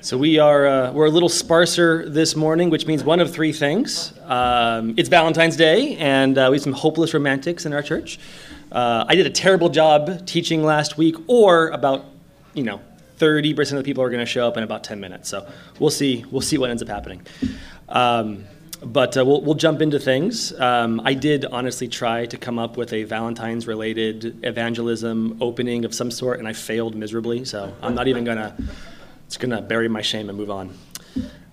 So we are uh, we're a little sparser this morning, which means one of three things. Um, it's Valentine's Day, and uh, we have some hopeless romantics in our church. Uh, I did a terrible job teaching last week, or about you know 30% of the people are going to show up in about 10 minutes. So we'll see we'll see what ends up happening. Um, but uh, we'll, we'll jump into things. Um, I did honestly try to come up with a Valentine's related evangelism opening of some sort, and I failed miserably. So I'm not even going to it's going to bury my shame and move on.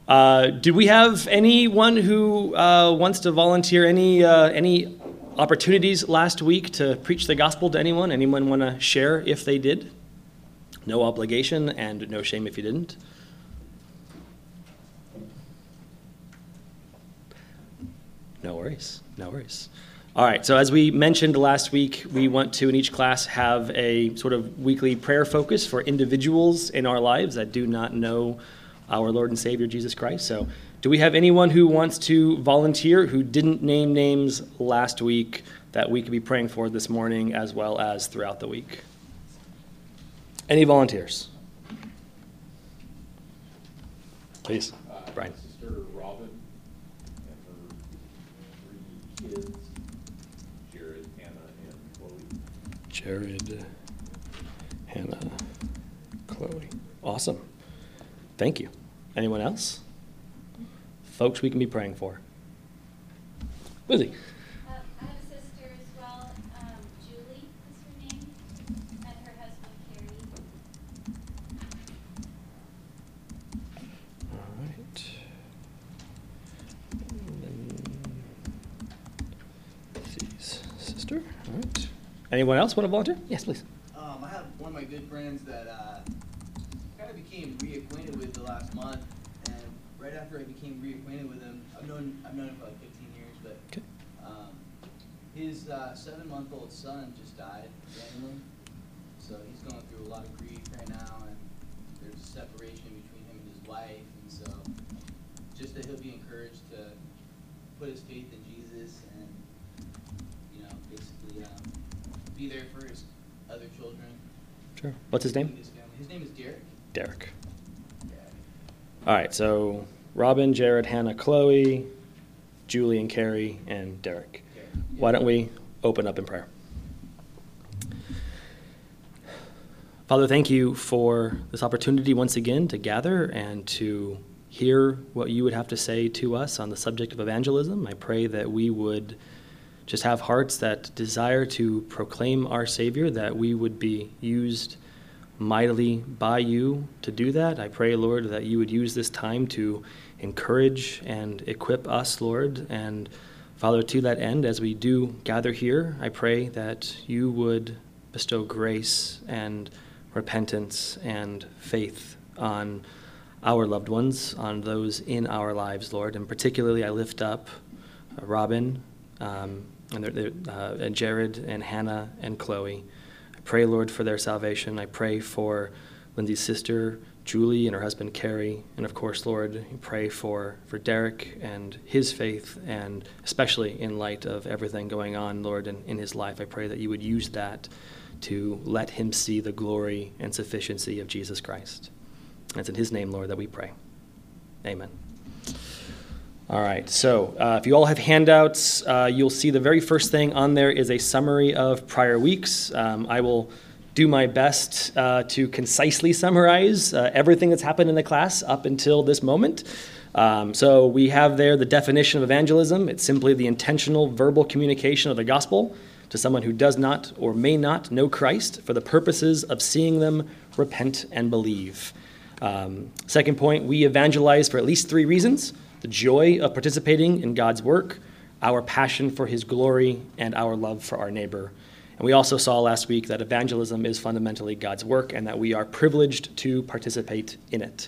Uh, do we have anyone who uh, wants to volunteer any uh, any opportunities last week to preach the gospel to anyone? Anyone want to share if they did? No obligation and no shame if you didn't. No worries. No worries. All right, so as we mentioned last week, we want to, in each class, have a sort of weekly prayer focus for individuals in our lives that do not know our Lord and Savior Jesus Christ. So, do we have anyone who wants to volunteer who didn't name names last week that we could be praying for this morning as well as throughout the week? Any volunteers? Please, Brian. Sister Robin and her three kids, Jared, Hannah, and Chloe. Jared, uh, Hannah, Chloe. Awesome. Thank you. Anyone else? Folks we can be praying for. Lizzie. Uh, I have a sister as well, um, Julie is her name, and her husband Carrie. All right. And then Lizzie's sister. All right. Anyone else want to volunteer? Yes, please. Um, I have one of my good friends that uh, kind of became reacquainted with the last month, and right after I became reacquainted with him, I've known I've known him for like 15 years, but Okay. um, his uh, seven-month-old son just died randomly, so he's going through a lot of grief right now, and there's a separation between him and his wife, and so just that he'll be encouraged to put his faith in Jesus and you know basically um, be there for his other children. Sure. What's his name? His. His name is Derek. Derek. Yeah. All right. So Robin, Jared, Hannah, Chloe, Julie, and Carrie, and Derek. Derek. Why don't we open up in prayer? Father, thank you for this opportunity once again to gather and to hear what you would have to say to us on the subject of evangelism. I pray that we would just have hearts that desire to proclaim our Savior, that we would be used mightily by you to do that. I pray, Lord, that you would use this time to encourage and equip us, Lord. And Father, to that end, as we do gather here, I pray that you would bestow grace and repentance and faith on our loved ones, on those in our lives, Lord. And particularly, I lift up uh, Robin um, and, their, their, uh, and Jared and Hannah and Chloe. I pray, Lord, for their salvation. I pray for Lindsay's sister, Julie, and her husband, Carrie. And of course, Lord, I pray for, for Derek and his faith, and especially in light of everything going on, Lord, in, in his life. I pray that you would use that to let him see the glory and sufficiency of Jesus Christ. And it's in his name, Lord, that we pray. Amen. All right, so uh, if you all have handouts, uh, you'll see the very first thing on there is a summary of prior weeks. Um, I will do my best uh, to concisely summarize uh, everything that's happened in the class up until this moment. Um, so we have there the definition of evangelism it's simply the intentional verbal communication of the gospel to someone who does not or may not know Christ for the purposes of seeing them repent and believe. Um, second point, we evangelize for at least three reasons the joy of participating in God's work, our passion for his glory, and our love for our neighbor. And we also saw last week that evangelism is fundamentally God's work and that we are privileged to participate in it.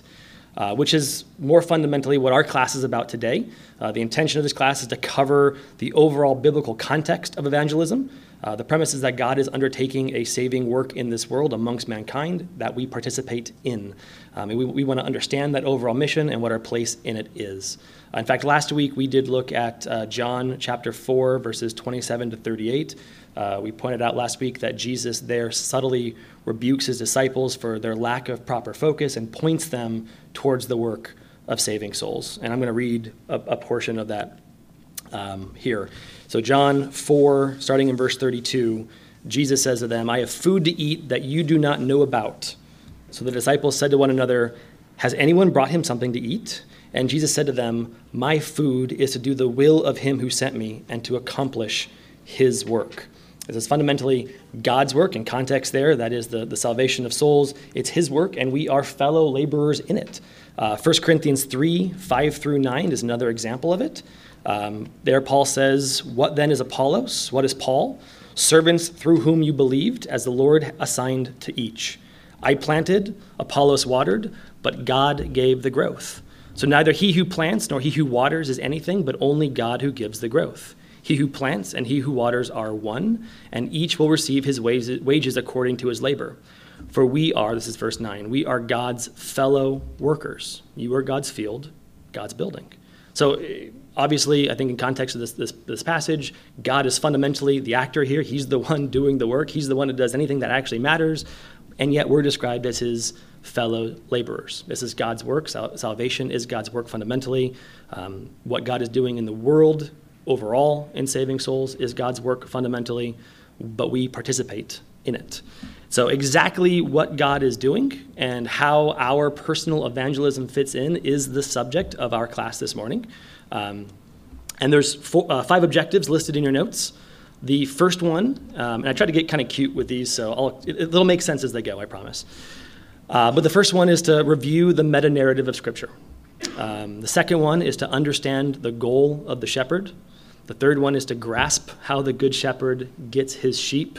Uh, which is more fundamentally what our class is about today. Uh, the intention of this class is to cover the overall biblical context of evangelism, Uh, the premise is that God is undertaking a saving work in this world amongst mankind that we participate in. Um, and we, we want to understand that overall mission and what our place in it is. In fact, last week we did look at uh, John chapter 4, verses 27 to 38. Uh, we pointed out last week that Jesus there subtly rebukes his disciples for their lack of proper focus and points them towards the work of saving souls. And I'm going to read a, a portion of that um, here. So, John 4, starting in verse 32, Jesus says to them, I have food to eat that you do not know about. So the disciples said to one another, Has anyone brought him something to eat? And Jesus said to them, My food is to do the will of him who sent me and to accomplish his work. This is fundamentally God's work in context there. That is the, the salvation of souls. It's his work, and we are fellow laborers in it. Uh, 1 Corinthians 3 5 through 9 is another example of it. Um, there, Paul says, What then is Apollos? What is Paul? Servants through whom you believed, as the Lord assigned to each. I planted, Apollos watered, but God gave the growth. So neither he who plants nor he who waters is anything, but only God who gives the growth. He who plants and he who waters are one, and each will receive his wages according to his labor. For we are, this is verse 9, we are God's fellow workers. You are God's field, God's building. So obviously, I think in context of this, this, this, passage, God is fundamentally the actor here. He's the one doing the work, He's the one that does anything that actually matters. And yet we're described as His fellow laborers. This is God's work. Sal- salvation is God's work fundamentally. Um, what God is doing in the world overall in saving souls is God's work fundamentally, but we participate in it. So, exactly what God is doing and how our personal evangelism fits in is the subject of our class this morning. Um, and there's four, uh, five objectives listed in your notes. The first one, um, and I try to get kind of cute with these, so it, will make sense as they go, I promise. Uh, but the first one is to review the meta narrative of Scripture. Um, the second one is to understand the goal of the shepherd. The third one is to grasp how the good shepherd gets his sheep.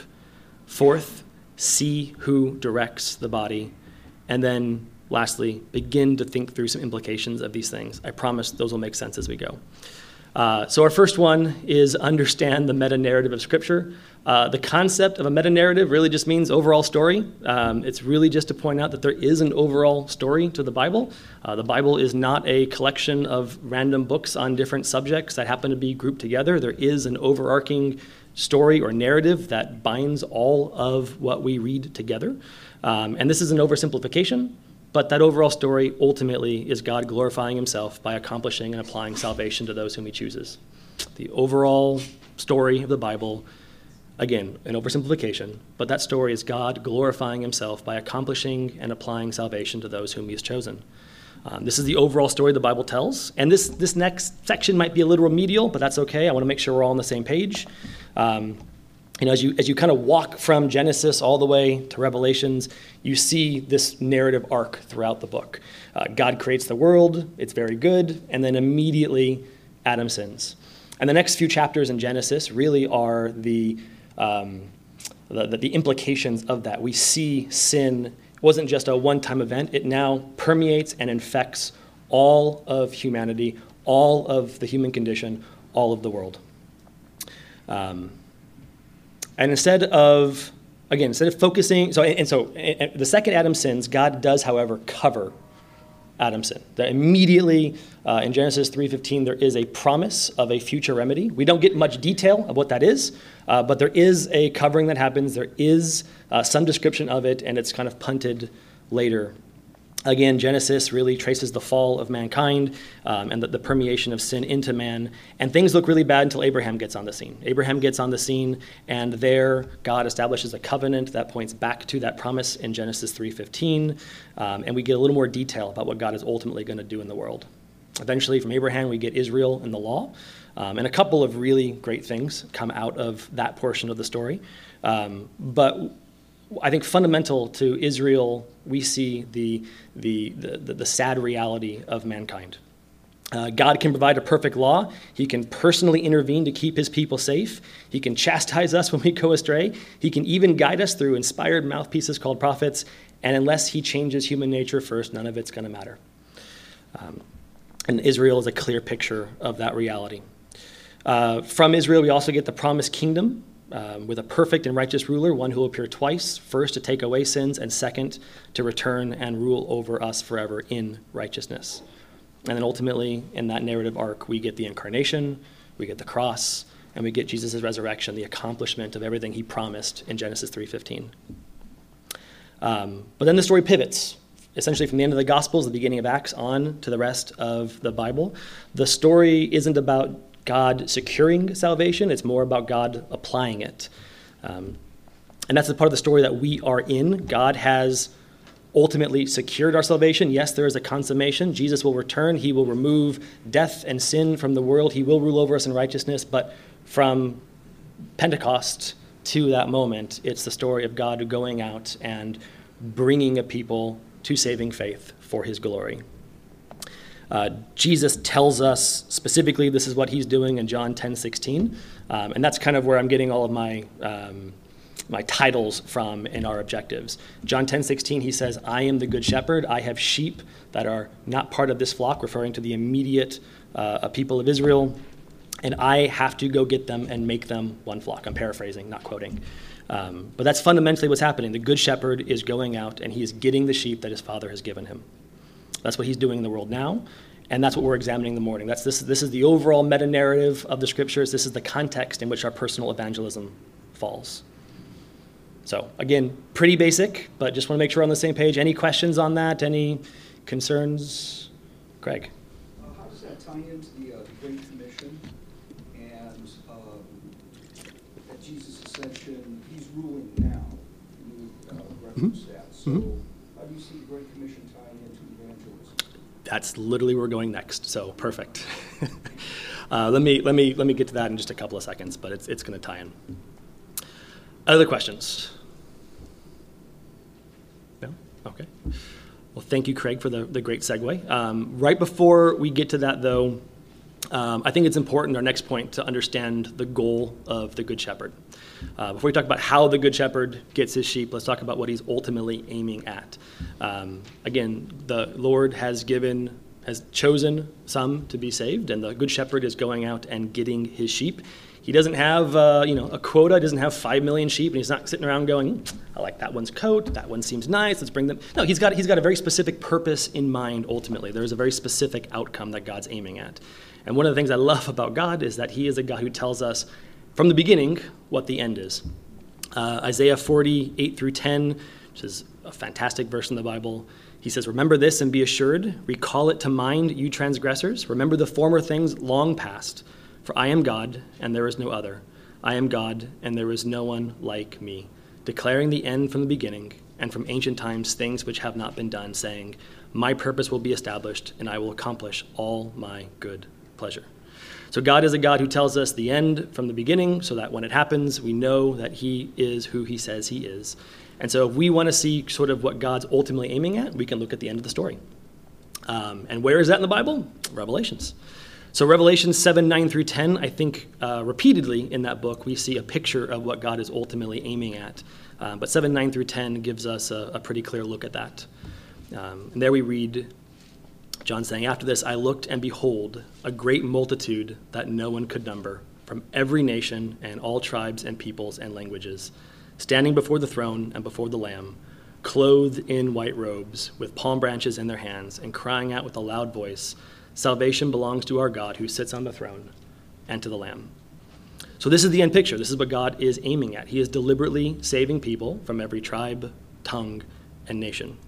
Fourth, see who directs the body. And then lastly, begin to think through some implications of these things. I promise those will make sense as we go. Uh, so, our first one is understand the meta narrative of Scripture. Uh, the concept of a meta narrative really just means overall story. Um, it's really just to point out that there is an overall story to the Bible. Uh, the Bible is not a collection of random books on different subjects that happen to be grouped together. There is an overarching story or narrative that binds all of what we read together. Um, and this is an oversimplification. But that overall story ultimately is God glorifying himself by accomplishing and applying salvation to those whom he chooses. The overall story of the Bible, again, an oversimplification, but that story is God glorifying himself by accomplishing and applying salvation to those whom he has chosen. Um, this is the overall story the Bible tells. And this, this next section might be a little remedial, but that's okay. I want to make sure we're all on the same page. Um, you know, as you, as you kind of walk from Genesis all the way to Revelations, you see this narrative arc throughout the book. Uh, God creates the world, it's very good, and then immediately Adam sins. And the next few chapters in Genesis really are the, um, the, the, the implications of that. We see sin wasn't just a one time event, it now permeates and infects all of humanity, all of the human condition, all of the world. Um, and instead of, again, instead of focusing, so, and so and the second Adam sins, God does, however, cover Adam's sin. That immediately uh, in Genesis 3:15 there is a promise of a future remedy. We don't get much detail of what that is, uh, but there is a covering that happens. There is uh, some description of it, and it's kind of punted later Again, Genesis really traces the fall of mankind um, and the, the, permeation of sin into man. And things look really bad until Abraham gets on the scene. Abraham gets on the scene, and there God establishes a covenant that points back to that promise in Genesis 3:15, um, and we get a little more detail about what God is ultimately going to do in the world. Eventually, from Abraham, we get Israel and the law, um, and a couple of really great things come out of that portion of the story. Um, but I think fundamental to Israel, we see the, the, the, the sad reality of mankind. Uh, God can provide a perfect law. He can personally intervene to keep his people safe. He can chastise us when we go astray. He can even guide us through inspired mouthpieces called prophets. And unless he changes human nature first, none of it's going to matter. Um, and Israel is a clear picture of that reality. Uh, from Israel, we also get the promised kingdom um, with a perfect and righteous ruler, one who will appear twice first to take away sins, and second to return and rule over us forever in righteousness. And then ultimately, in that narrative arc, we get the incarnation, we get the cross, and we get Jesus' resurrection, the accomplishment of everything he promised in Genesis 3.15. Um, but then the story pivots, essentially from the end of the Gospels, the beginning of Acts, on to the rest of the Bible. The story isn't about God securing salvation, it's more about God applying it. Um, and that's the part of the story that we are in. God has ultimately secured our salvation. Yes, there is a consummation. Jesus will return. He will remove death and sin from the world. He will rule over us in righteousness. But from Pentecost to that moment, it's the story of God going out and bringing a people to saving faith for his glory. Uh, Jesus tells us specifically this is what he's doing in John 10 16. Um, and that's kind of where I'm getting all of my, um, my titles from in our objectives. John 10 16, he says, I am the good shepherd. I have sheep that are not part of this flock, referring to the immediate uh, people of Israel. And I have to go get them and make them one flock. I'm paraphrasing, not quoting. Um, but that's fundamentally what's happening. The good shepherd is going out and he is getting the sheep that his father has given him. That's what he's doing in the world now, and that's what we're examining in the morning. That's this, this is the overall meta narrative of the scriptures. This is the context in which our personal evangelism falls. So, again, pretty basic, but just want to make sure we're on the same page. Any questions on that? Any concerns? Craig? Uh, how does that tie into the, uh, the Great Commission and um, at Jesus' ascension? He's ruling now. You uh, referenced that. So, Mhm. how do you see the Great Commission tying into evangelism? That's literally where we're going next. So perfect. uh, let me let me let me get to that in just a couple of seconds, but it's it's going to tie in. Other questions? No. Okay. Well, thank you, Craig, for the, the great segue. Um, right before we get to that, though, um, I think it's important, our next point, to understand the goal of the Good Shepherd. Uh, before we talk about how the Good Shepherd gets his sheep, let's talk about what he's ultimately aiming at. Um, again, the Lord has given, has chosen some to be saved, and the Good Shepherd is going out and getting his sheep. He doesn't have, uh, you know, a quota. He doesn't have five million sheep, and he's not sitting around going, "Hmm, "I like that one's coat. That one seems nice. Let's bring them." No, he's got he's got a very specific purpose in mind. Ultimately, there's a very specific outcome that God's aiming at. And one of the things I love about God is that He is a God who tells us from the beginning what the end is. Uh, Isaiah 40, 8 through 10, which is a fantastic verse in the Bible. He says, Remember this and be assured. Recall it to mind, you transgressors. Remember the former things long past. For I am God, and there is no other. I am God, and there is no one like me, declaring the end from the beginning, and from ancient times things which have not been done, saying, My purpose will be established, and I will accomplish all my good pleasure. So God is a God who tells us the end from the beginning, so that when it happens, we know that He is who He says He is. And so if we want to see sort of what God's ultimately aiming at, we can look at the end of the story. Um, and where is that in the Bible? Revelations. So, Revelation 7, 9 through 10, I think uh, repeatedly in that book, we see a picture of what God is ultimately aiming at. Uh, but 7, 9 through 10 gives us a, a pretty clear look at that. Um, and there we read John saying, After this I looked, and behold, a great multitude that no one could number, from every nation and all tribes and peoples and languages, standing before the throne and before the Lamb, clothed in white robes, with palm branches in their hands, and crying out with a loud voice, Salvation belongs to our God who sits on the throne and to the Lamb. So, this is the end picture. This is what God is aiming at. He is deliberately saving people from every tribe, tongue, and nation.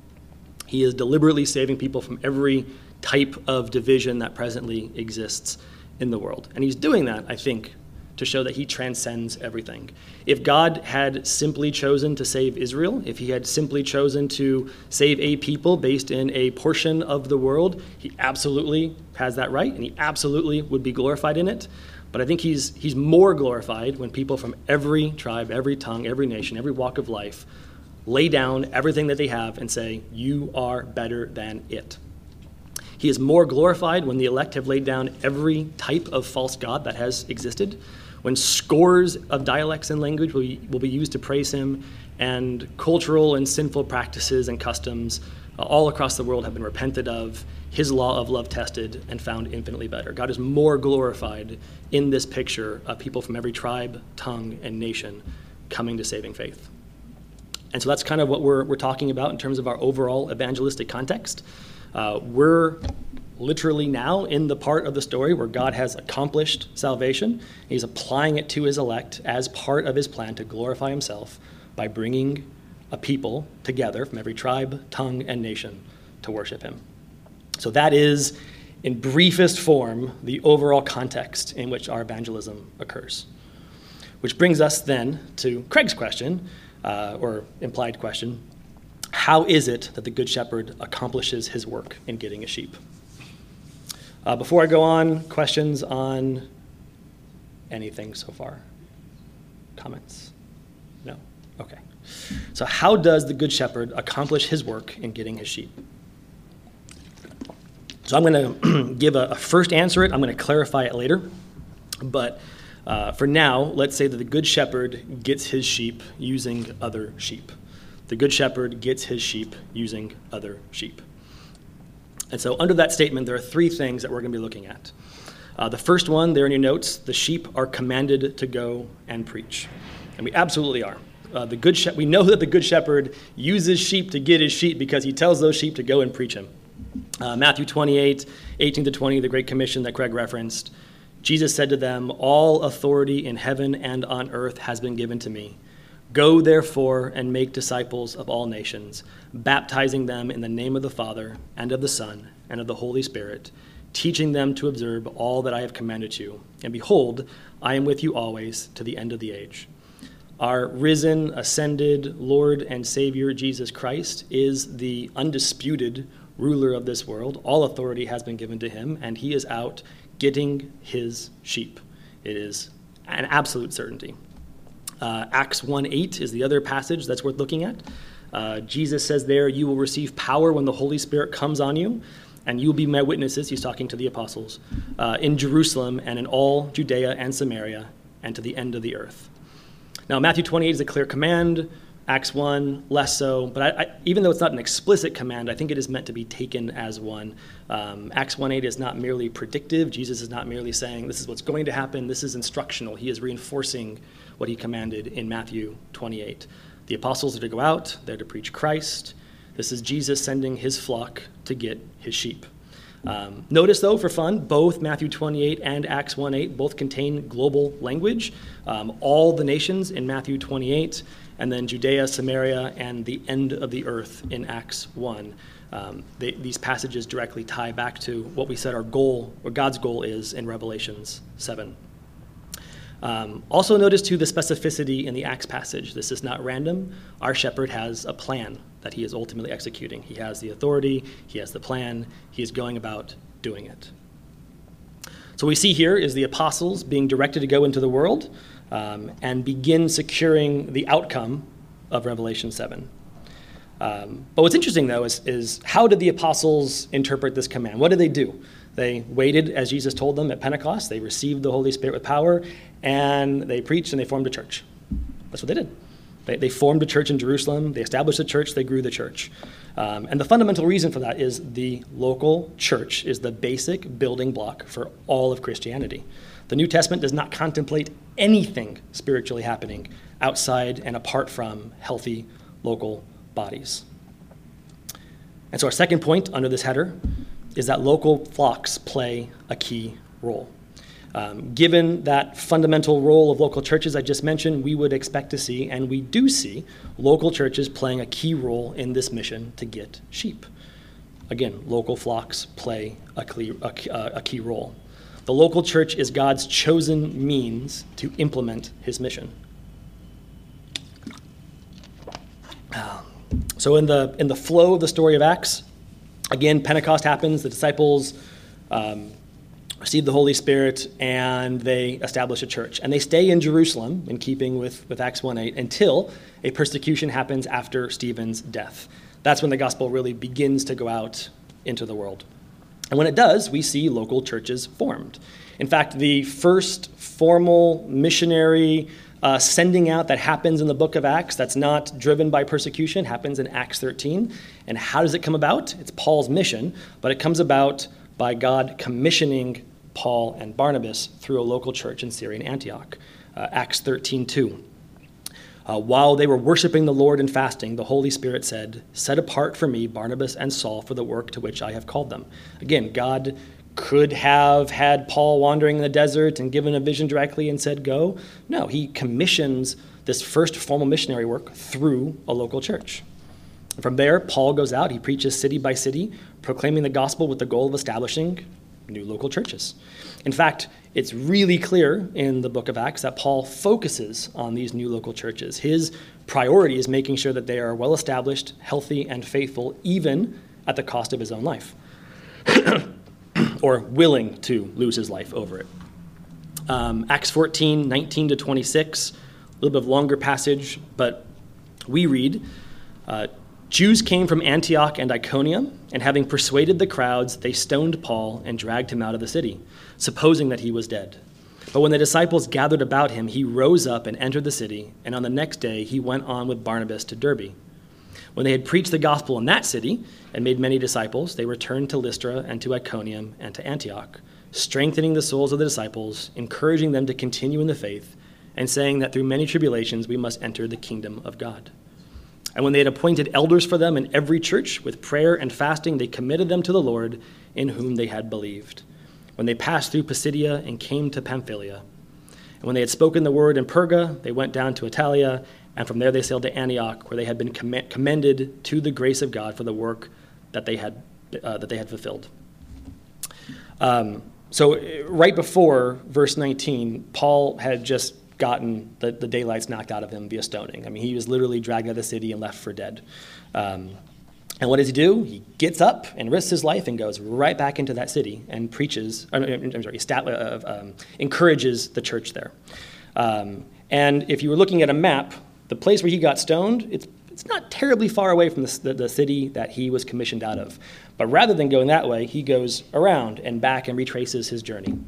He is deliberately saving people from every type of division that presently exists in the world. And he's doing that, I think, to show that he transcends everything. If God had simply chosen to save Israel, if he had simply chosen to save a people based in a portion of the world, he absolutely has that right and he absolutely would be glorified in it. But I think he's, he's more glorified when people from every tribe, every tongue, every nation, every walk of life lay down everything that they have and say, You are better than it. He is more glorified when the elect have laid down every type of false God that has existed, when scores of dialects and language will be, will be used to praise him, and cultural and sinful practices and customs uh, all across the world have been repented of, his law of love tested, and found infinitely better. God is more glorified in this picture of people from every tribe, tongue, and nation coming to saving faith. And so that's kind of what we're, we're talking about in terms of our overall evangelistic context. Uh, we're literally now in the part of the story where God has accomplished salvation. He's applying it to his elect as part of his plan to glorify himself by bringing a people together from every tribe, tongue, and nation to worship him. So that is, in briefest form, the overall context in which our evangelism occurs. Which brings us then to Craig's question, uh, or implied question How is it that the Good Shepherd accomplishes his work in getting a sheep? Uh, before I go on, questions on anything so far? Comments? No? Okay. So, how does the Good Shepherd accomplish his work in getting his sheep? So, I'm going to give a, a, first answer it, I'm going to clarify it later. But uh, for now, let's say that the Good Shepherd gets his sheep using other sheep. The Good Shepherd gets his sheep using other sheep. And so, under that statement, there are three things that we're going to be looking at. Uh, the first one, there in your notes, the sheep are commanded to go and preach. And we absolutely are. Uh, the good she- we know that the good shepherd uses sheep to get his sheep because he tells those sheep to go and preach him. Uh, Matthew 28, 18 to 20, the Great Commission that Craig referenced. Jesus said to them, All authority in heaven and on earth has been given to me. Go therefore and make disciples of all nations, baptizing them in the name of the Father, and of the Son, and of the Holy Spirit, teaching them to observe all that I have commanded you. And behold, I am with you always to the end of the age. Our risen, ascended Lord and Savior Jesus Christ is the undisputed ruler of this world. All authority has been given to him, and he is out getting his sheep. It is an absolute certainty. Uh, Acts 1 8 is the other passage that's worth looking at. Uh, Jesus says there, You will receive power when the Holy Spirit comes on you, and you will be my witnesses. He's talking to the apostles uh, in Jerusalem and in all Judea and Samaria and to the end of the earth. Now, Matthew 28 is a clear command. Acts 1, less so. But I, I, even though it's not an explicit command, I think it is meant to be taken as one. Um, Acts 1 8 is not merely predictive. Jesus is not merely saying, this is what's going to happen. This is instructional. He is reinforcing what he commanded in Matthew 28. The apostles are to go out, they're to preach Christ. This is Jesus sending his flock to get his sheep. Um, notice, though, for fun, both Matthew 28 and Acts 1 8 both contain global language. Um, all the nations in Matthew 28, and then Judea, Samaria, and the end of the earth in Acts 1. Um, they, these passages directly tie back to what we said our goal, or God's goal is in Revelations 7. Um, also, notice too the specificity in the Acts passage. This is not random. Our shepherd has a plan that he is ultimately executing. He has the authority, he has the plan, he is going about doing it. So, we see here is the apostles being directed to go into the world um, and begin securing the outcome of Revelation 7. Um, but what's interesting, though, is, is how did the apostles interpret this command? What did they do? They waited, as Jesus told them at Pentecost. They received the Holy Spirit with power, and they preached and they formed a church. That's what they did. They, they formed a church in Jerusalem. They established a church. They grew the church. Um, and the fundamental reason for that is the local church is the basic building block for all of Christianity. The New Testament does not contemplate anything spiritually happening outside and apart from healthy local bodies. And so, our second point under this header is that local flocks play a key role. Um, given that fundamental role of local churches I just mentioned, we would expect to see, and we do see, local churches playing a key role in this mission to get sheep. Again, local flocks play a key, a, a key role. The local church is God's chosen means to implement his mission. So, in the, in the flow of the story of Acts, again, Pentecost happens, the disciples um, receive the Holy Spirit, and they establish a church. And they stay in Jerusalem, in keeping with, with Acts 1 8, until a persecution happens after Stephen's death. That's when the gospel really begins to go out into the world. And when it does, we see local churches formed. In fact, the first formal missionary uh, sending out that happens in the book of Acts, that's not driven by persecution, happens in Acts 13. And how does it come about? It's Paul's mission, but it comes about by God commissioning Paul and Barnabas through a local church in Syrian Antioch. Uh, Acts 13 2. Uh, while they were worshiping the Lord and fasting, the Holy Spirit said, Set apart for me Barnabas and Saul for the work to which I have called them. Again, God could have had Paul wandering in the desert and given a vision directly and said, Go. No, he commissions this first formal missionary work through a local church. From there, Paul goes out, he preaches city by city, proclaiming the gospel with the goal of establishing new local churches. In fact, it's really clear in the book of Acts that Paul focuses on these new local churches. His priority is making sure that they are well established, healthy, and faithful, even at the cost of his own life, or willing to lose his life over it. Um, Acts 14, 19 to 26, a little bit of longer passage, but we read. Uh, Jews came from Antioch and Iconium, and having persuaded the crowds, they stoned Paul and dragged him out of the city, supposing that he was dead. But when the disciples gathered about him, he rose up and entered the city, and on the next day he went on with Barnabas to Derbe. When they had preached the gospel in that city and made many disciples, they returned to Lystra and to Iconium and to Antioch, strengthening the souls of the disciples, encouraging them to continue in the faith, and saying that through many tribulations we must enter the kingdom of God. And when they had appointed elders for them in every church, with prayer and fasting, they committed them to the Lord in whom they had believed. When they passed through Pisidia and came to Pamphylia, and when they had spoken the word in Perga, they went down to Attalia, and from there they sailed to Antioch, where they had been commended to the grace of God for the work that they had, uh, that they had fulfilled. Um, so, right before verse 19, Paul had just gotten the, the daylights knocked out of him via stoning. I mean, he was literally dragged out of the city and left for dead. Um, and what does he do? He gets up and risks his life and goes right back into that city and preaches, uh, I'm sorry, stat, uh, um, encourages the church there. Um, and if you were looking at a map, the place where he got stoned, it's, it's not terribly far away from the, the, the city that he was commissioned out of. But rather than going that way, he goes around and back and retraces his journey.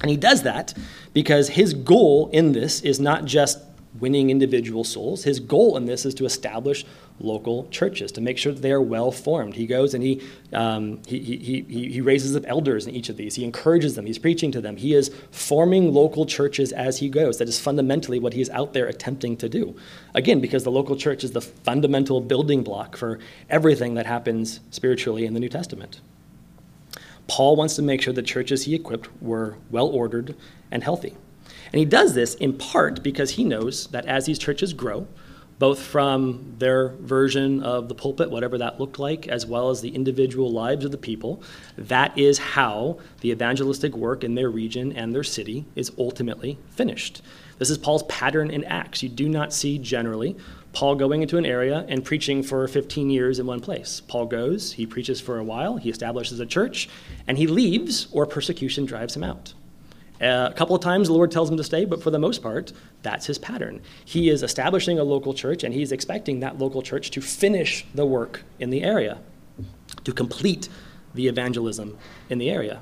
And he does that because his goal in this is not just winning individual souls. His goal in this is to establish local churches, to make sure that they are well formed. He goes and he, um, he, he, he, he raises up elders in each of these. He encourages them, he's preaching to them. He is forming local churches as he goes. That is fundamentally what he is out there attempting to do. Again, because the local church is the fundamental building block for everything that happens spiritually in the New Testament. Paul wants to make sure the churches he equipped were well ordered and healthy. And he does this in part because he knows that as these churches grow, both from their version of the pulpit, whatever that looked like, as well as the individual lives of the people, that is how the evangelistic work in their region and their city is ultimately finished. This is Paul's pattern in Acts. You do not see generally Paul going into an area and preaching for 15 years in one place. Paul goes, he preaches for a while, he establishes a church, and he leaves, or persecution drives him out. Uh, a couple of times the Lord tells him to stay, but for the most part, that's his pattern. He is establishing a local church, and he's expecting that local church to finish the work in the area, to complete the evangelism in the area.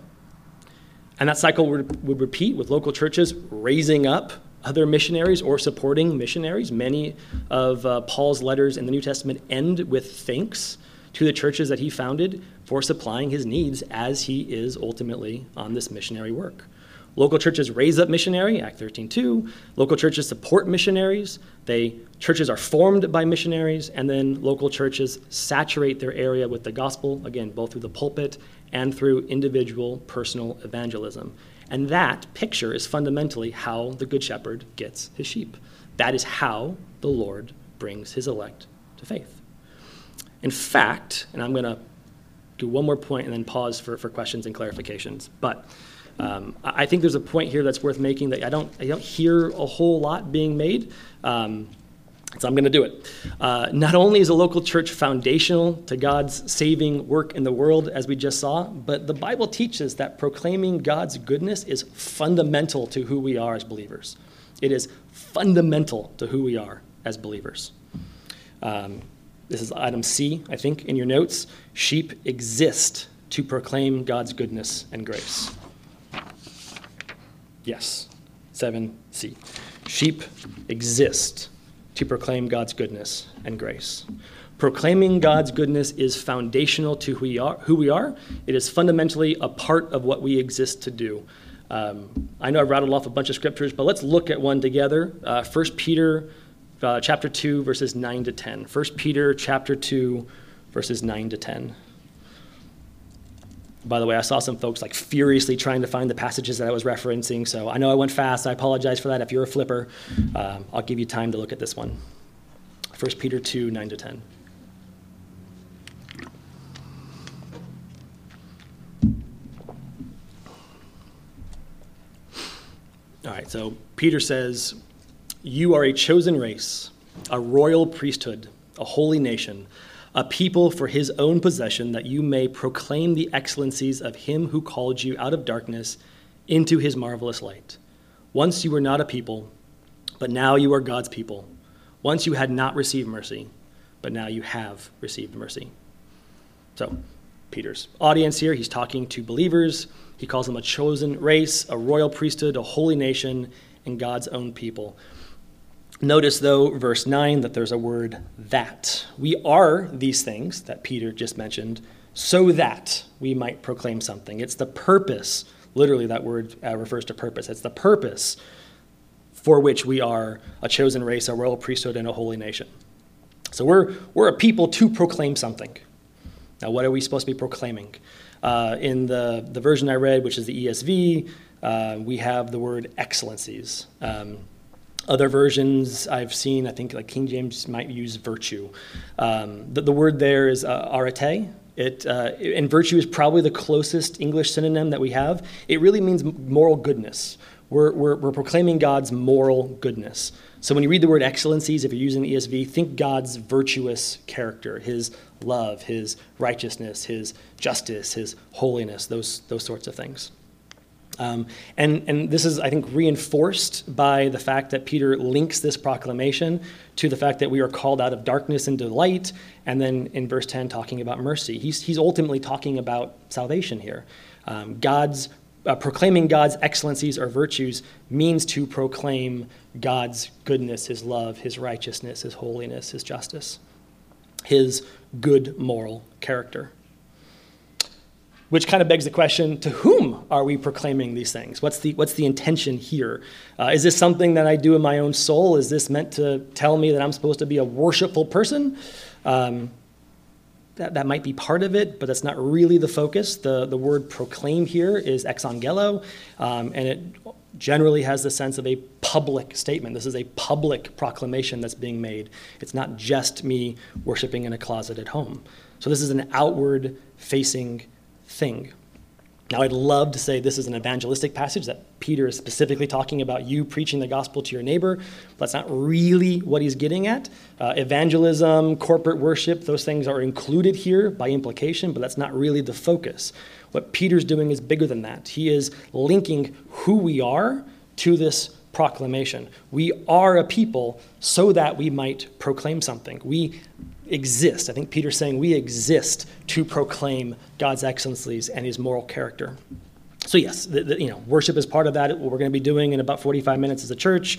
And that cycle would, would repeat with local churches raising up other missionaries or supporting missionaries. Many of uh, Paul's letters in the New Testament end with thanks to the churches that he founded for supplying his needs as he is ultimately on this missionary work. Local churches raise up missionary, Act 13.2. Local churches support missionaries. They churches are formed by missionaries, and then local churches saturate their area with the gospel, again, both through the pulpit and through individual personal evangelism. And that picture is fundamentally how the Good Shepherd gets his sheep. That is how the Lord brings his elect to faith. In fact, and I'm going to do one more point and then pause for, for questions and clarifications, but um, I think there's a point here that's worth making that I don't, I don't hear a whole lot being made. Um, so I'm going to do it. Uh, not only is a local church foundational to God's saving work in the world, as we just saw, but the Bible teaches that proclaiming God's goodness is fundamental to who we are as believers. It is fundamental to who we are as believers. Um, this is item C, I think, in your notes. Sheep exist to proclaim God's goodness and grace. Yes, 7C. Sheep exist to proclaim God's goodness and grace. Proclaiming God's goodness is foundational to who we are. Who we are. It is fundamentally a part of what we exist to do. Um, I know I've rattled off a bunch of scriptures, but let's look at one together. Uh, 1 Peter uh, chapter 2, verses 9 to 10. 1 Peter chapter 2, verses 9 to 10. By the way, I saw some folks like furiously trying to find the passages that I was referencing, so I know I went fast. I apologize for that. If you're a flipper, um, I'll give you time to look at this one. 1 Peter 2, 9 to 10. All right, so Peter says, You are a chosen race, a royal priesthood, a holy nation, a people for his own possession, that you may proclaim the excellencies of him who called you out of darkness into his marvelous light. Once you were not a people, but now you are God's people. Once you had not received mercy, but now you have received mercy. So, Peter's audience here, he's talking to believers. He calls them a chosen race, a royal priesthood, a holy nation, and God's own people. Notice, though, verse 9, that there's a word that. We are these things that Peter just mentioned so that we might proclaim something. It's the purpose, literally, that word uh, refers to purpose. It's the purpose for which we are a chosen race, a royal priesthood, and a holy nation. So we're, we're a people to proclaim something. Now, what are we supposed to be proclaiming? Uh, in the, the version I read, which is the ESV, uh, we have the word excellencies. Um, other versions I've seen, I think like King James might use virtue. Um, the, the, word there is uh, arete. It, uh, and virtue is probably the closest English synonym that we have. It really means moral goodness. We're, we're, we're proclaiming God's moral goodness. So when you read the word excellencies, if you're using the ESV, think God's virtuous character, his love, his righteousness, his justice, his holiness, those, those sorts of things. Um, and, and this is, I think, reinforced by the fact that Peter links this proclamation to the fact that we are called out of darkness into light, and then in verse 10, talking about mercy. He's, he's ultimately talking about salvation here. Um, God's uh, proclaiming God's excellencies or virtues means to proclaim God's goodness, His love, His righteousness, His holiness, His justice, His good moral character. Which kind of begs the question to whom are we proclaiming these things? What's the, what's the intention here? Uh, is this something that I do in my own soul? Is this meant to tell me that I'm supposed to be a worshipful person? Um, that, that might be part of it, but that's not really the focus. The, the word proclaim here is exangello, um, and it generally has the sense of a public statement. This is a public proclamation that's being made. It's not just me worshiping in a closet at home. So this is an outward facing thing. Now, I'd love to say this is an evangelistic passage that Peter is specifically talking about you preaching the gospel to your neighbor. That's not really what he's getting at. Uh, evangelism, corporate worship, those things are included here by implication, but that's not really the focus. What Peter's doing is bigger than that. He is linking who we are to this proclamation. We are a people so that we might proclaim something. We exist. I think Peter's saying we exist to proclaim God's excellencies and his moral character. So, yes, the, the, you know, worship is part of that, what we're going to be doing in about 45 minutes as a church.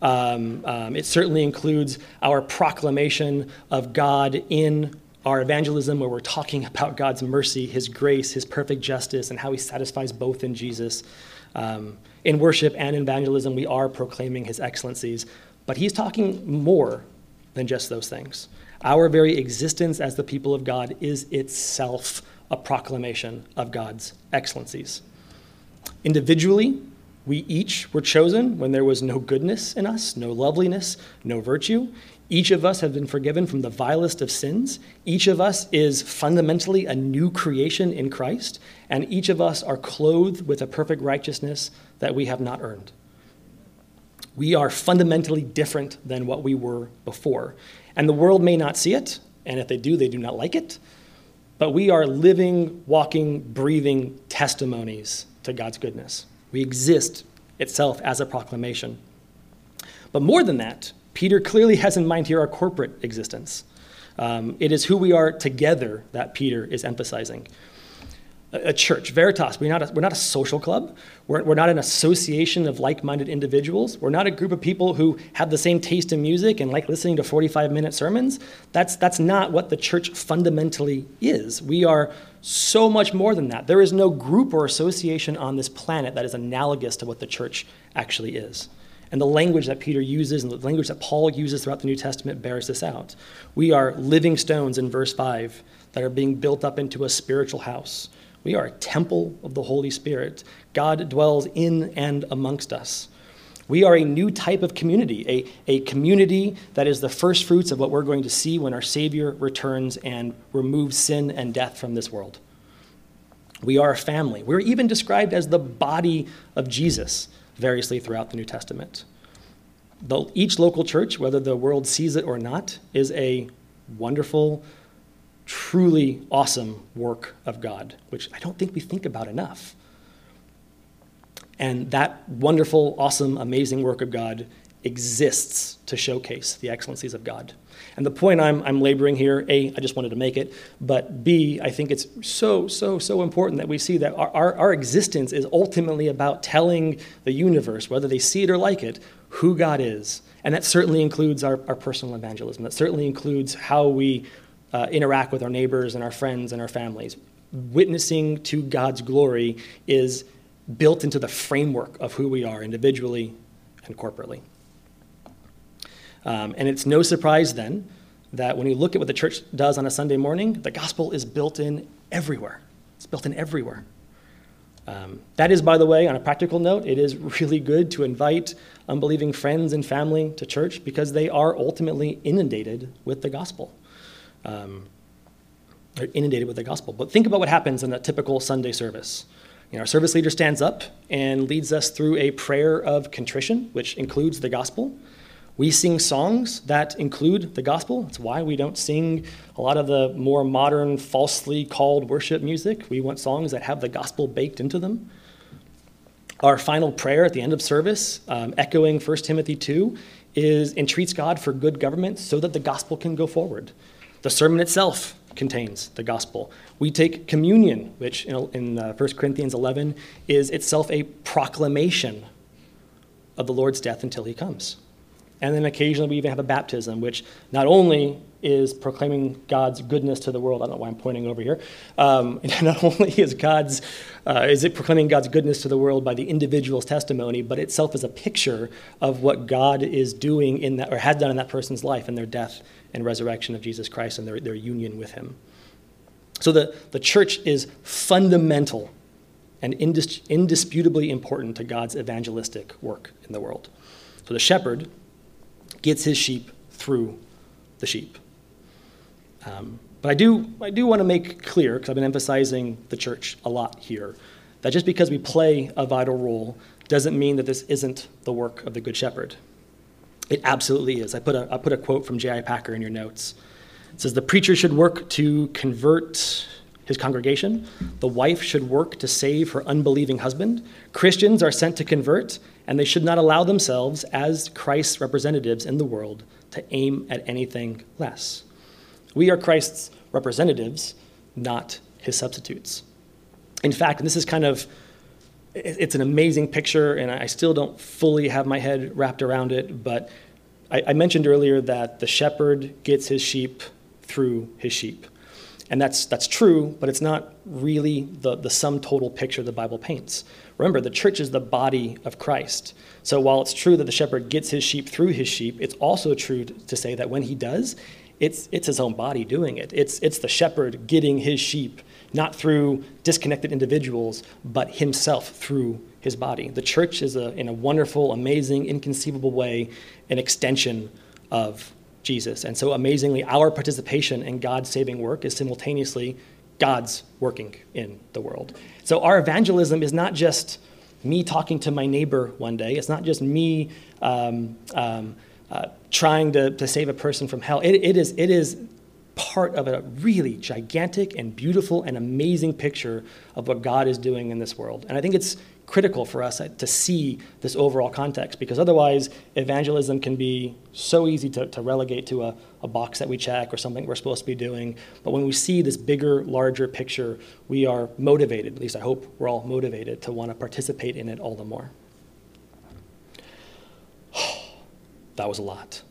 Um, um, it certainly includes our proclamation of God in our evangelism, where we're talking about God's mercy, His grace, His perfect justice, and how He satisfies both in Jesus. Um, in worship and in evangelism, we are proclaiming His excellencies, but He's talking more than just those things. Our very existence as the people of God is itself a proclamation of God's excellencies. Individually, we each were chosen when there was no goodness in us, no loveliness, no virtue. Each of us have been forgiven from the vilest of sins. Each of us is fundamentally a new creation in Christ, and each of us are clothed with a perfect righteousness that we have not earned. We are fundamentally different than what we were before. And the world may not see it, and if they do, they do not like it. But we are living, walking, breathing testimonies to God's goodness. We exist itself as a proclamation. But more than that, Peter clearly has in mind here our corporate existence. Um, it is who we are together that Peter is emphasizing. A church, Veritas, we're not a, we're not a social club. We're, we're not an association of like minded individuals. We're not a group of people who have the same taste in music and like listening to 45 minute sermons. That's, that's not what the church fundamentally is. We are so much more than that. There is no group or association on this planet that is analogous to what the church actually is. And the language that Peter uses and the language that Paul uses throughout the New Testament bears this out. We are living stones in verse 5 that are being built up into a spiritual house. We are a temple of the Holy Spirit. God dwells in and amongst us. We are a new type of community, a, a community that is the first fruits of what we're going to see when our Savior returns and removes sin and death from this world. We are a family. We're even described as the body of Jesus variously throughout the New Testament. The, each local church, whether the world sees it or not, is a wonderful, truly awesome work of God, which I don't think we think about enough. And that wonderful, awesome, amazing work of God exists to showcase the excellencies of God. And the point I'm, I'm laboring here, A, I just wanted to make it, but B, I think it's so, so, so important that we see that our, our, our existence is ultimately about telling the universe, whether they see it or like it, who God is. And that certainly includes our, our personal evangelism. That certainly includes how we uh, interact with our neighbors and our friends and our families. Witnessing to God's glory is built into the framework of who we are individually and corporately. Um, and it's no surprise then that when you look at what the church does on a Sunday morning, the gospel is built in everywhere. It's built in everywhere. Um, that is, by the way, on a practical note, it is really good to invite unbelieving friends and family to church because they are ultimately inundated with the gospel. Um, they're inundated with the gospel. But think about what happens in a typical Sunday service. You know, our service leader stands up and leads us through a prayer of contrition, which includes the gospel. We sing songs that include the gospel. That's why we don't sing a lot of the more modern, falsely called worship music. We want songs that have the gospel baked into them. Our final prayer at the end of service, um, echoing 1 Timothy 2, is entreats God for good government so that the gospel can go forward. The sermon itself contains the gospel. We take communion, which in, in uh, 1 Corinthians 11 is itself a proclamation of the Lord's death until he comes. And then occasionally we even have a baptism, which not only is proclaiming God's goodness to the world. I don't know why I'm pointing over here. Um, not only is God's uh, is it proclaiming God's goodness to the world by the individual's testimony, but itself is a picture of what God is doing in that or has done in that person's life and their death and resurrection of Jesus Christ and their, their union with Him. So the, the church is fundamental and indis- indisputably important to God's evangelistic work in the world. So the shepherd gets his sheep through the sheep. Um, but I do, I do want to make clear, because I've been emphasizing the church a lot here, that just because we play a vital role doesn't mean that this isn't the work of the Good Shepherd. It absolutely is. I put a, I put a quote from J.I. Packer in your notes. It says, The preacher should work to convert his congregation. The wife should work to save her unbelieving husband. Christians are sent to convert, and they should not allow themselves, as Christ's representatives in the world, to aim at anything less. We are Christ's representatives, not his substitutes. In fact, and this is kind of it's an amazing picture, and I still don't fully have my head wrapped around it, but I, I mentioned earlier that the shepherd gets his sheep through his sheep. And that's, that's true, but it's not really the, the sum total picture the Bible paints. Remember, the church is the body of Christ. So while it's true that the shepherd gets his sheep through his sheep, it's also true to say that when he does, it's, it's his own body doing it. It's, it's the shepherd getting his sheep, not through disconnected individuals, but himself through his body. The church is, a, in a wonderful, amazing, inconceivable way, an extension of Jesus. And so amazingly, our participation in God's saving work is simultaneously God's working in the world. So our evangelism is not just me talking to my neighbor one day, it's not just me um, um, uh, trying to, to save a person from hell. It, it, is, it is part of a really gigantic and beautiful and amazing picture of what God is doing in this world. And I think it's critical for us to see this overall context because otherwise evangelism can be so easy to, to relegate to a, a box that we check or something we're supposed to be doing. But when we see this bigger, larger picture, we are motivated, at least I hope we're all motivated, to want to participate in it all the more. that was a lot.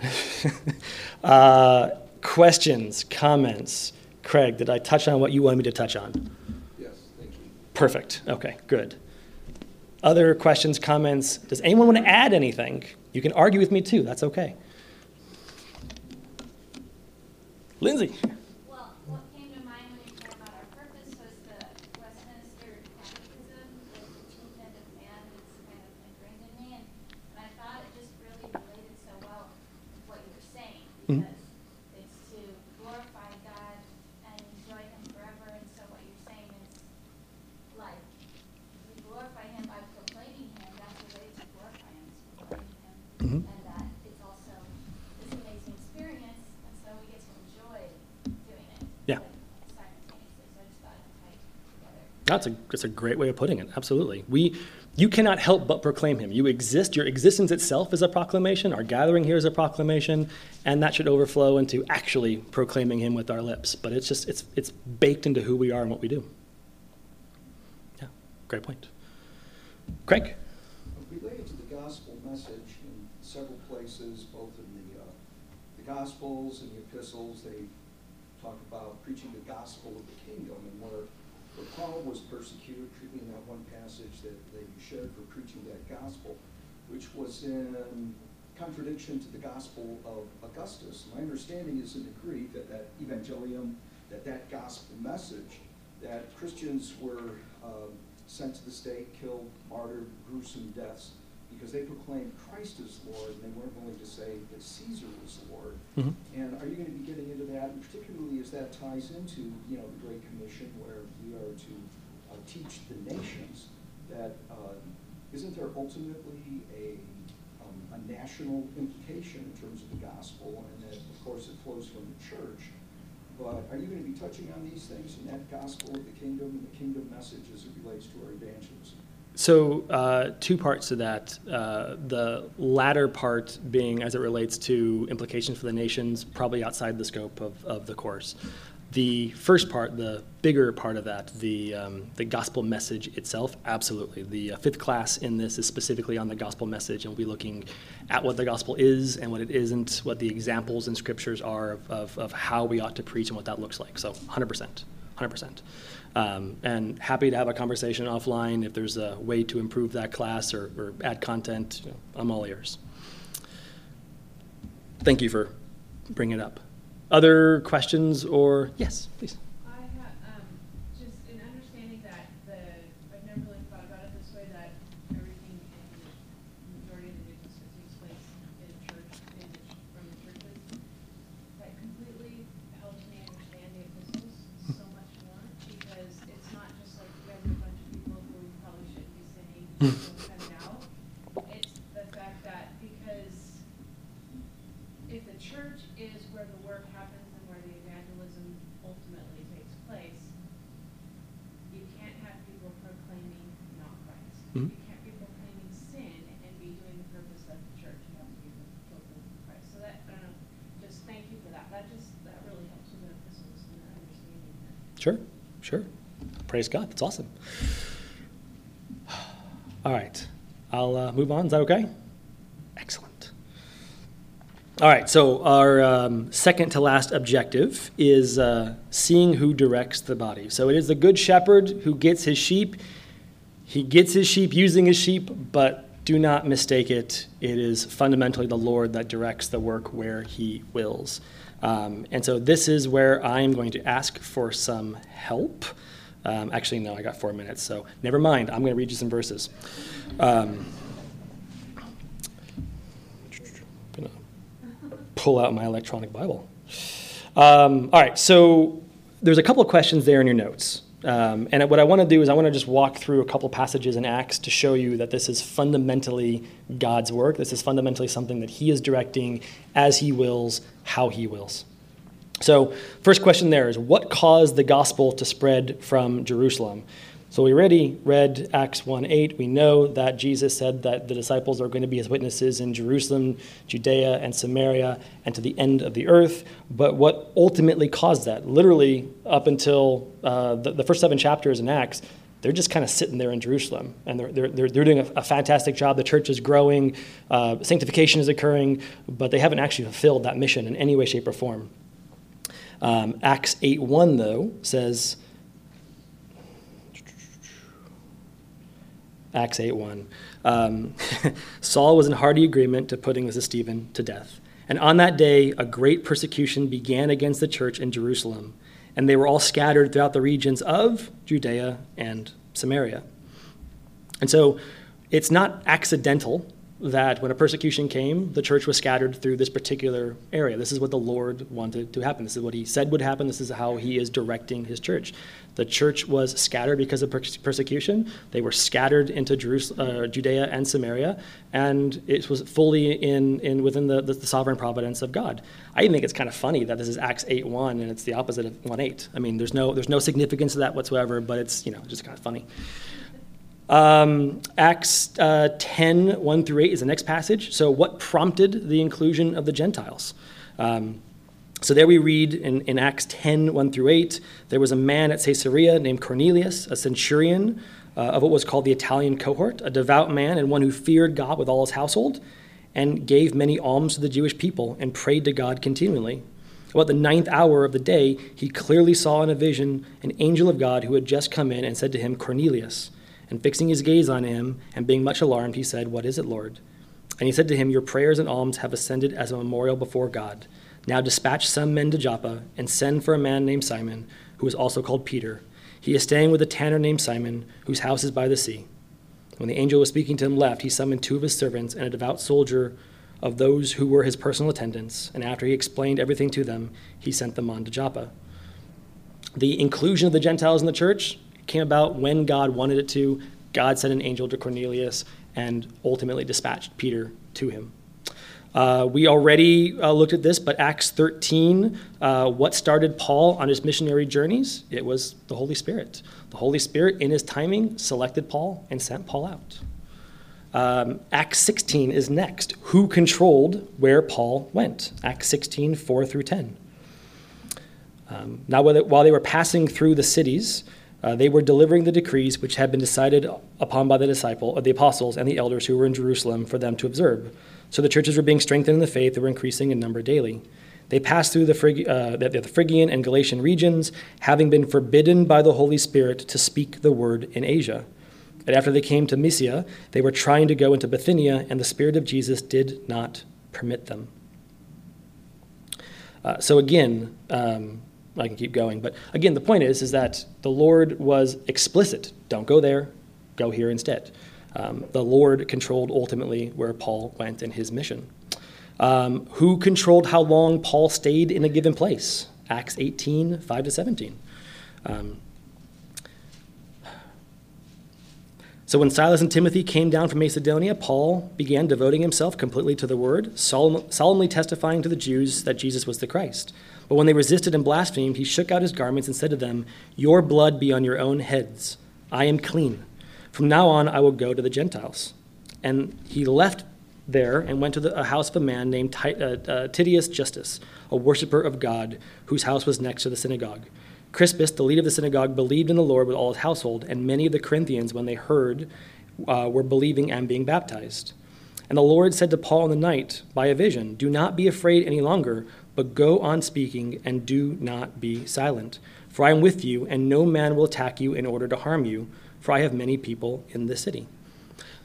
uh, questions, comments? Craig, did I touch on what you wanted me to touch on? Yes, thank you. Perfect. Okay, good. Other questions, comments? Does anyone want to add anything? You can argue with me too, that's okay. Lindsay? Well, what came to mind when you talked about our purpose was the Westminster Catechism, the chief end of man, it's kind of ingrained in me, and, and I thought it just really related so well with what you were saying, Mhm. because it's to glorify God and enjoy Him forever, and so what you're saying is, like, we glorify Him by proclaiming Him, that's the way to glorify Him, is proclaiming Mhm. Him, and that it's also this amazing experience, and so we get to enjoy doing it. Yeah. like, Simultaneously, so I just thought it tied together. That's a, that's a great way of putting it, absolutely. We, you cannot help but proclaim him. You exist, your existence itself is a proclamation, our gathering here is a proclamation, and that should overflow into actually proclaiming him with our lips. But it's just, it's, it's baked into who we are and what we do. Yeah, great point. Craig? Related to the gospel message in several places, both in the, uh, the gospels and the epistles, they talk about preaching the gospel of the kingdom and where, Paul was persecuted, in that one passage that, that you shared for preaching that gospel, which was in contradiction to the gospel of Augustus. My understanding is in the Greek that that evangelium, that that gospel message, that Christians were um, sent to the stake, killed, martyred, gruesome deaths, because they proclaimed Christ as Lord, and they weren't willing to say that Caesar was Lord. Mhm. And are you going to be getting into that, and particularly as that ties into, you know, the Great Commission, where we are to uh, teach the nations that uh, isn't there ultimately a, um, a national implication in terms of the gospel, and that, of course, it flows from the church. But are you going to be touching on these things in that gospel of the kingdom and the kingdom message as it relates to our evangelism? So, uh, two parts to that. Uh, the latter part being as it relates to implications for the nations, probably outside the scope of, of the course. The first part, the bigger part of that, the, um, the gospel message itself, absolutely. The uh, fifth class in this is specifically on the gospel message, and we'll be looking at what the gospel is and what it isn't, what the examples in scriptures are of, of, of how we ought to preach and what that looks like. So, 100%. 100%. Um, and happy to have a conversation offline if there's a way to improve that class or, or add content. You know, I'm all ears. Thank you for bringing it up. Other questions or yes, please. I have, um, just in understanding that the, I've never really thought about it this way, that everything in the majority of the New Testament takes place in church, in, the ch- from the churches. That completely helps me understand the epistles so much more, because it's not just like you guys are a bunch of people who probably shouldn't be sinning, and cut it out. It's the fact that because if the church is where the work happens and where the evangelism ultimately takes place, you can't have people proclaiming not Christ. Mhm. You can't be proclaiming sin and be doing the purpose of the church. You have to be proclaiming Christ. So that, I don't know, just thank you for that. That just, that really helps with the epistles and the understanding that. Sure, sure. Praise God. That's awesome. All right. I'll uh, move on. Is that okay? Excellent. All right. So, our um, second to last objective is uh, seeing who directs the body. So, it is the good shepherd who gets his sheep. He gets his sheep using his sheep, but do not mistake it. It is fundamentally the Lord that directs the work where he wills. Um, and so this is where I am going to ask for some help. Um, actually, no, I got four minutes, so never mind. I'm going to read you some verses. Um, gonna pull out my electronic Bible. Um, all right, so there's a couple of questions there in your notes. Um, and what I want to do is I want to just walk through a couple passages in Acts to show you that this is fundamentally God's work. This is fundamentally something that He is directing as He wills, how He wills. So, first question there is what caused the gospel to spread from Jerusalem? So, we already read Acts 1:8. We know that Jesus said that the disciples are going to be his witnesses in Jerusalem, Judea, and Samaria, and to the end of the earth. But what ultimately caused that? Literally, up until uh, the, the first seven chapters in Acts, they're just kind of sitting there in Jerusalem, and they're, they're, they're, doing a, a fantastic job. The church is growing, uh, sanctification is occurring, but they haven't actually fulfilled that mission in any way, shape, or form. Um, Acts 8:1 though, says, Acts 8 1. Um, Saul was in hearty agreement to putting, this Stephen, to death. And on that day, a great persecution began against the church in Jerusalem, and they were all scattered throughout the regions of Judea and Samaria. And so it's not accidental that when a persecution came, the church was scattered through this particular area. This is what the Lord wanted to happen. This is what He said would happen. This is how He is directing His church. The church was scattered because of persecution. They were scattered into uh, Judea and Samaria, and it was fully in, in within the, the, the, sovereign providence of God. I think it's kind of funny that this is Acts 8.1 and it's the opposite of 1.8. I mean, there's no, there's no significance to that whatsoever, but it's, you know, just kind of funny. Um, Acts uh, 10, 1 through 8 is the next passage. So, what prompted the inclusion of the Gentiles? Um, so, there we read in, in Acts 10, 1 through 8, there was a man at Caesarea named Cornelius, a centurion uh, of what was called the Italian cohort, a devout man and one who feared God with all his household, and gave many alms to the Jewish people and prayed to God continually. About the ninth hour of the day, he clearly saw in a vision an angel of God who had just come in and said to him, Cornelius. And fixing his gaze on him, and being much alarmed, he said, What is it, Lord? And he said to him, Your prayers and alms have ascended as a memorial before God. Now dispatch some men to Joppa, and send for a man named Simon, who is also called Peter. He is staying with a tanner named Simon, whose house is by the sea. When the angel was speaking to him left, he summoned two of his servants and a devout soldier of those who were his personal attendants, and after he explained everything to them, he sent them on to Joppa. The inclusion of the Gentiles in the church came about when God wanted it to. God sent an angel to Cornelius and ultimately dispatched Peter to him. Uh, we already uh, looked at this, but Acts 13, uh, what started Paul on his missionary journeys? It was the Holy Spirit. The Holy Spirit, in his timing, selected Paul and sent Paul out. Um, Acts 16 is next. Who controlled where Paul went? Acts 16, 4 through 10. Um, now, while they were passing through the cities, uh, they were delivering the decrees which had been decided upon by the disciple, or the apostles, and the elders who were in Jerusalem for them to observe. So the churches were being strengthened in the faith; they were increasing in number daily. They passed through the, Phryg- uh, the, the Phrygian and Galatian regions, having been forbidden by the Holy Spirit to speak the word in Asia. And after they came to Mysia, they were trying to go into Bithynia, and the Spirit of Jesus did not permit them. Uh, so again, um, I can keep going. But again, the point is, is that the Lord was explicit. Don't go there, go here instead. Um, the Lord controlled ultimately where Paul went in his mission. Um, who controlled how long Paul stayed in a given place? Acts 18, 5 to 17. Um, so when Silas and Timothy came down from Macedonia, Paul began devoting himself completely to the word, solemnly testifying to the Jews that Jesus was the Christ. But when they resisted and blasphemed, he shook out his garments and said to them, Your blood be on your own heads. I am clean. From now on, I will go to the Gentiles. And he left there and went to the, house of a man named uh, uh, Titius Justus, a worshiper of God, whose house was next to the synagogue. Crispus, the leader of the synagogue, believed in the Lord with all his household, and many of the Corinthians, when they heard, uh, were believing and being baptized. And the Lord said to Paul in the night by a vision, Do not be afraid any longer, but go on speaking and do not be silent. For I am with you, and no man will attack you in order to harm you, for I have many people in the city.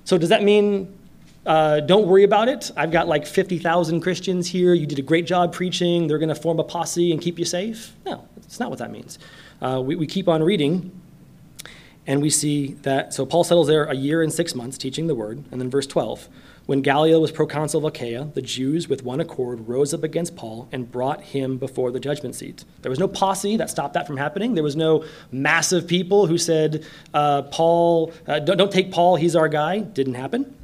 So, does that mean uh, don't worry about it? I've got like 50,000 Christians here. You did a great job preaching. They're going to form a posse and keep you safe? No, it's not what that means. Uh, we, we keep on reading, and we see that. So, Paul settles there a year and six months teaching the word. And then, verse 12. When Gallio was proconsul of Achaia, the Jews with one accord rose up against Paul and brought him before the judgment seat. There was no posse that stopped that from happening. There was no massive people who said, uh, Paul, uh, don't, don't, take Paul, he's our guy. Didn't happen.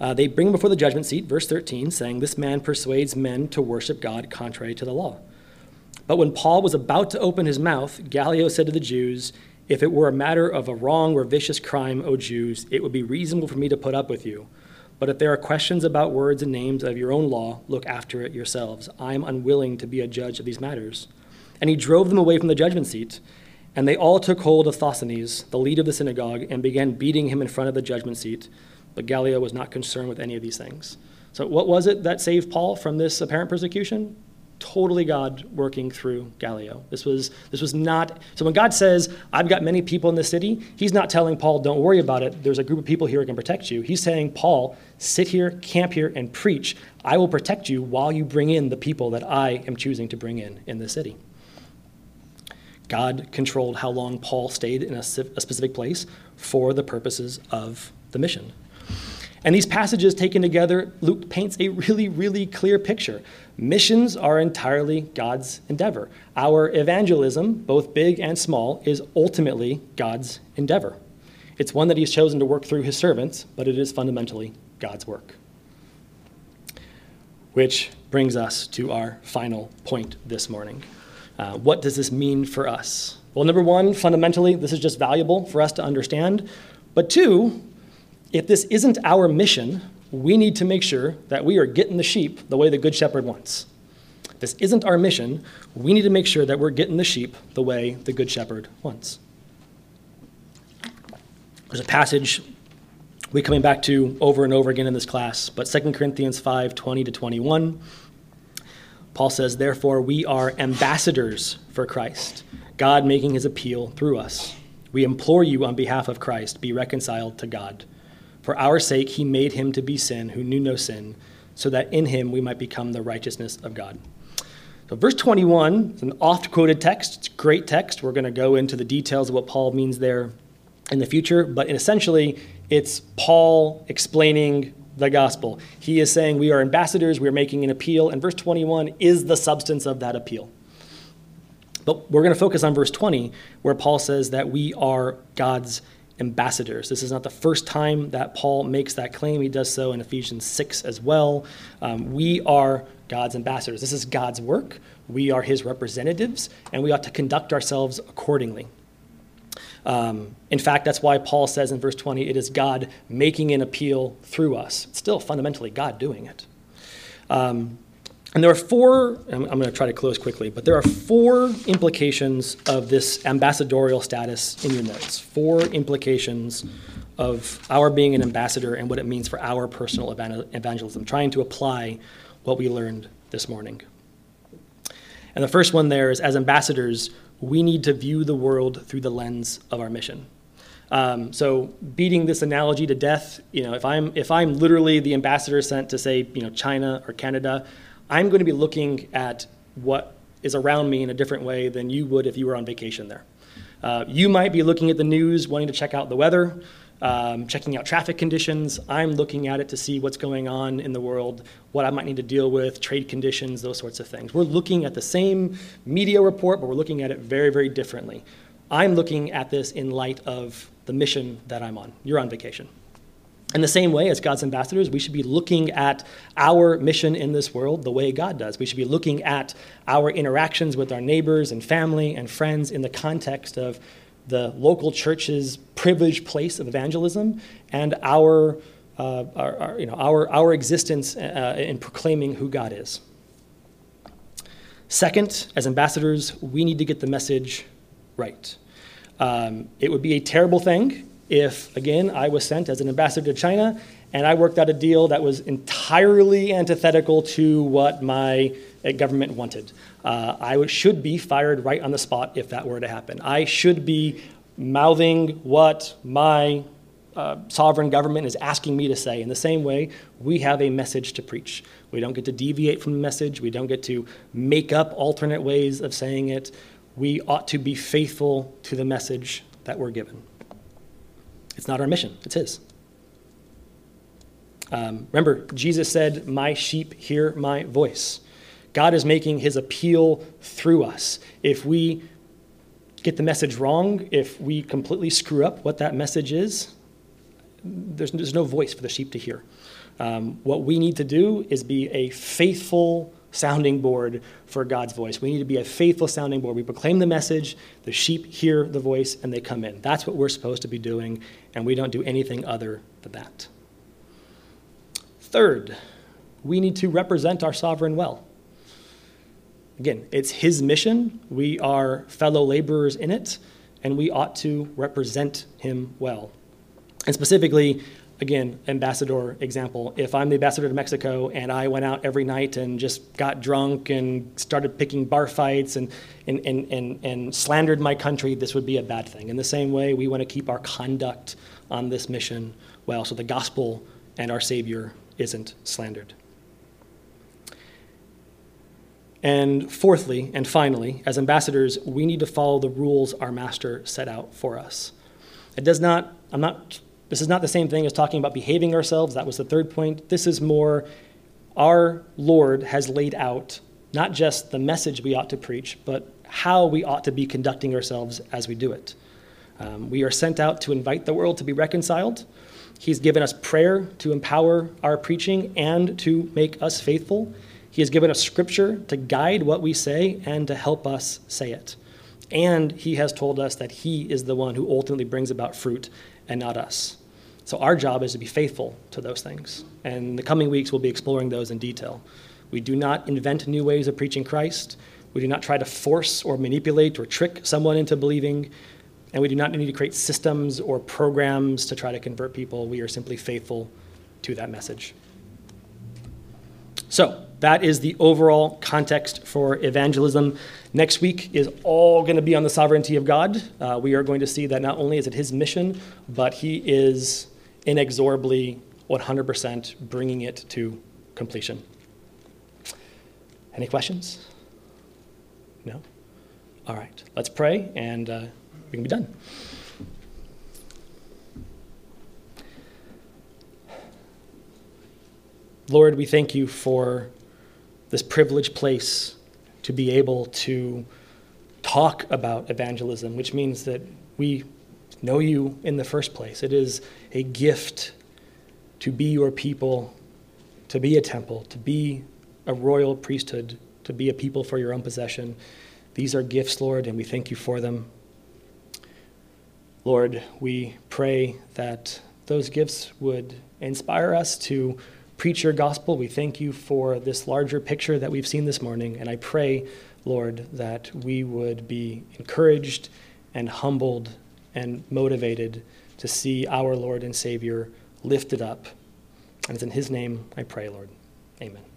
Uh, they bring him before the judgment seat, verse 13, saying, This man persuades men to worship God contrary to the law. But when Paul was about to open his mouth, Gallio said to the Jews, If it were a matter of a wrong or vicious crime, O Jews, it would be reasonable for me to put up with you. But if there are questions about words and names of your own law, look after it yourselves. I am unwilling to be a judge of these matters. And he drove them away from the judgment seat. And they all took hold of Sosthenes, the leader of the synagogue, and began beating him in front of the judgment seat. But Gallio was not concerned with any of these things. So, what was it that saved Paul from this apparent persecution? Totally God working through Gallio. This was, this was not, so when God says, I've got many people in the city, he's not telling Paul, don't worry about it. There's a group of people here who can protect you. He's saying, Paul, sit here, camp here, and preach. I will protect you while you bring in the people that I am choosing to bring in in the city. God controlled how long Paul stayed in a, a specific place for the purposes of the mission. And these passages taken together, Luke paints a really, really clear picture. Missions are entirely God's endeavor. Our evangelism, both big and small, is ultimately God's endeavor. It's one that He's chosen to work through His servants, but it is fundamentally God's work. Which brings us to our final point this morning. Uh, what does this mean for us? Well, number one, fundamentally, this is just valuable for us to understand. But two, if this isn't our mission, we need to make sure that we are getting the sheep the way the Good Shepherd wants. This isn't our mission, we need to make sure that we're getting the sheep the way the Good Shepherd wants. There's a passage we're coming back to over and over again in this class, but 2 Corinthians 5 20 to 21. Paul says, Therefore, we are ambassadors for Christ, God making his appeal through us. We implore you on behalf of Christ, be reconciled to God. For our sake, he made him to be sin who knew no sin, so that in him we might become the righteousness of God. So, verse 21 is an oft quoted text. It's a great text. We're going to go into the details of what Paul means there in the future, but essentially, it's Paul explaining the gospel. He is saying we are ambassadors, we are making an appeal, and verse 21 is the substance of that appeal. But we're going to focus on verse 20, where Paul says that we are God's ambassadors. This is not the first time that Paul makes that claim. He does so in Ephesians 6 as well. Um, we are God's ambassadors. This is God's work. We are his representatives, and we ought to conduct ourselves accordingly. Um, in fact, that's why Paul says in verse 20, it is God making an appeal through us. It's still fundamentally God doing it. Um, and there are four, I'm, going to try to close quickly, but there are four implications of this ambassadorial status in your notes. Four implications of our being an ambassador and what it means for our personal evangelism, trying to apply what we learned this morning. And the first one there is as ambassadors, we need to view the world through the lens of our mission. Um, so beating this analogy to death, you know, if I'm if I'm literally the ambassador sent to say, you know, China or Canada, I'm going to be looking at what is around me in a different way than you would if you were on vacation there. Uh, you might be looking at the news, wanting to check out the weather, um, checking out traffic conditions. I'm looking at it to see what's going on in the world, what I might need to deal with, trade conditions, those sorts of things. We're looking at the same media report, but we're looking at it very, very differently. I'm looking at this in light of the mission that I'm on. You're on vacation. In the same way, as God's ambassadors, we should be looking at our mission in this world the way God does. We should be looking at our interactions with our neighbors and family and friends in the context of the local church's privileged place of evangelism and our, uh, our, our, you know, our, our existence uh, in proclaiming who God is. Second, as ambassadors, we need to get the message right. Um, it would be a terrible thing if, again, I was sent as an ambassador to China and I worked out a deal that was entirely antithetical to what my uh, government wanted. Uh, I should be fired right on the spot if that were to happen. I should be mouthing what my uh, sovereign government is asking me to say. In the same way, we have a message to preach. We don't get to deviate from the message, we don't get to make up alternate ways of saying it. We ought to be faithful to the message that we're given. It's not our mission, it's His. Um, remember, Jesus said, My sheep hear my voice. God is making his appeal through us. If we get the message wrong, if we completely screw up what that message is, there's, there's no voice for the sheep to hear. Um, what we need to do is be a faithful sounding board for God's voice. We need to be a faithful sounding board. We proclaim the message, the sheep hear the voice, and they come in. That's what we're supposed to be doing, and we don't do anything other than that. Third, we need to represent our sovereign well. Again, it's his mission. We are fellow laborers in it, and we ought to represent him well. And specifically, again, ambassador example. If I'm the ambassador to Mexico and I went out every night and just got drunk and started picking bar fights and, and, and, and, and slandered my country, this would be a bad thing. In the same way, we want to keep our conduct on this mission well so the gospel and our Savior isn't slandered. And fourthly, and finally, as ambassadors, we need to follow the rules our master set out for us. It does not, I'm not, this is not the same thing as talking about behaving ourselves. That was the third point. This is more, our Lord has laid out not just the message we ought to preach, but how we ought to be conducting ourselves as we do it. Um, we are sent out to invite the world to be reconciled. He's given us prayer to empower our preaching and to make us faithful. He has given us scripture to guide what we say and to help us say it. And he has told us that he is the one who ultimately brings about fruit and not us. So our job is to be faithful to those things. And the coming weeks, we'll be exploring those in detail. We do not invent new ways of preaching Christ. We do not try to force or manipulate or trick someone into believing. And we do not need to create systems or programs to try to convert people. We are simply faithful to that message. So, that is the overall context for evangelism. Next week is all going to be on the sovereignty of God. Uh, we are going to see that not only is it his mission, but he is inexorably 100% bringing it to completion. Any questions? No? All right, let's pray and uh, we can be done. Lord, we thank you for this privileged place to be able to talk about evangelism, which means that we know you in the first place. It is a gift to be your people, to be a temple, to be a royal priesthood, to be a people for your own possession. These are gifts, Lord, and we thank you for them. Lord, we pray that those gifts would inspire us to preach your gospel. We thank you for this larger picture that we've seen this morning. And I pray, Lord, that we would be encouraged and humbled and motivated to see our Lord and Savior lifted up. And it's in his name I pray, Lord. Amen.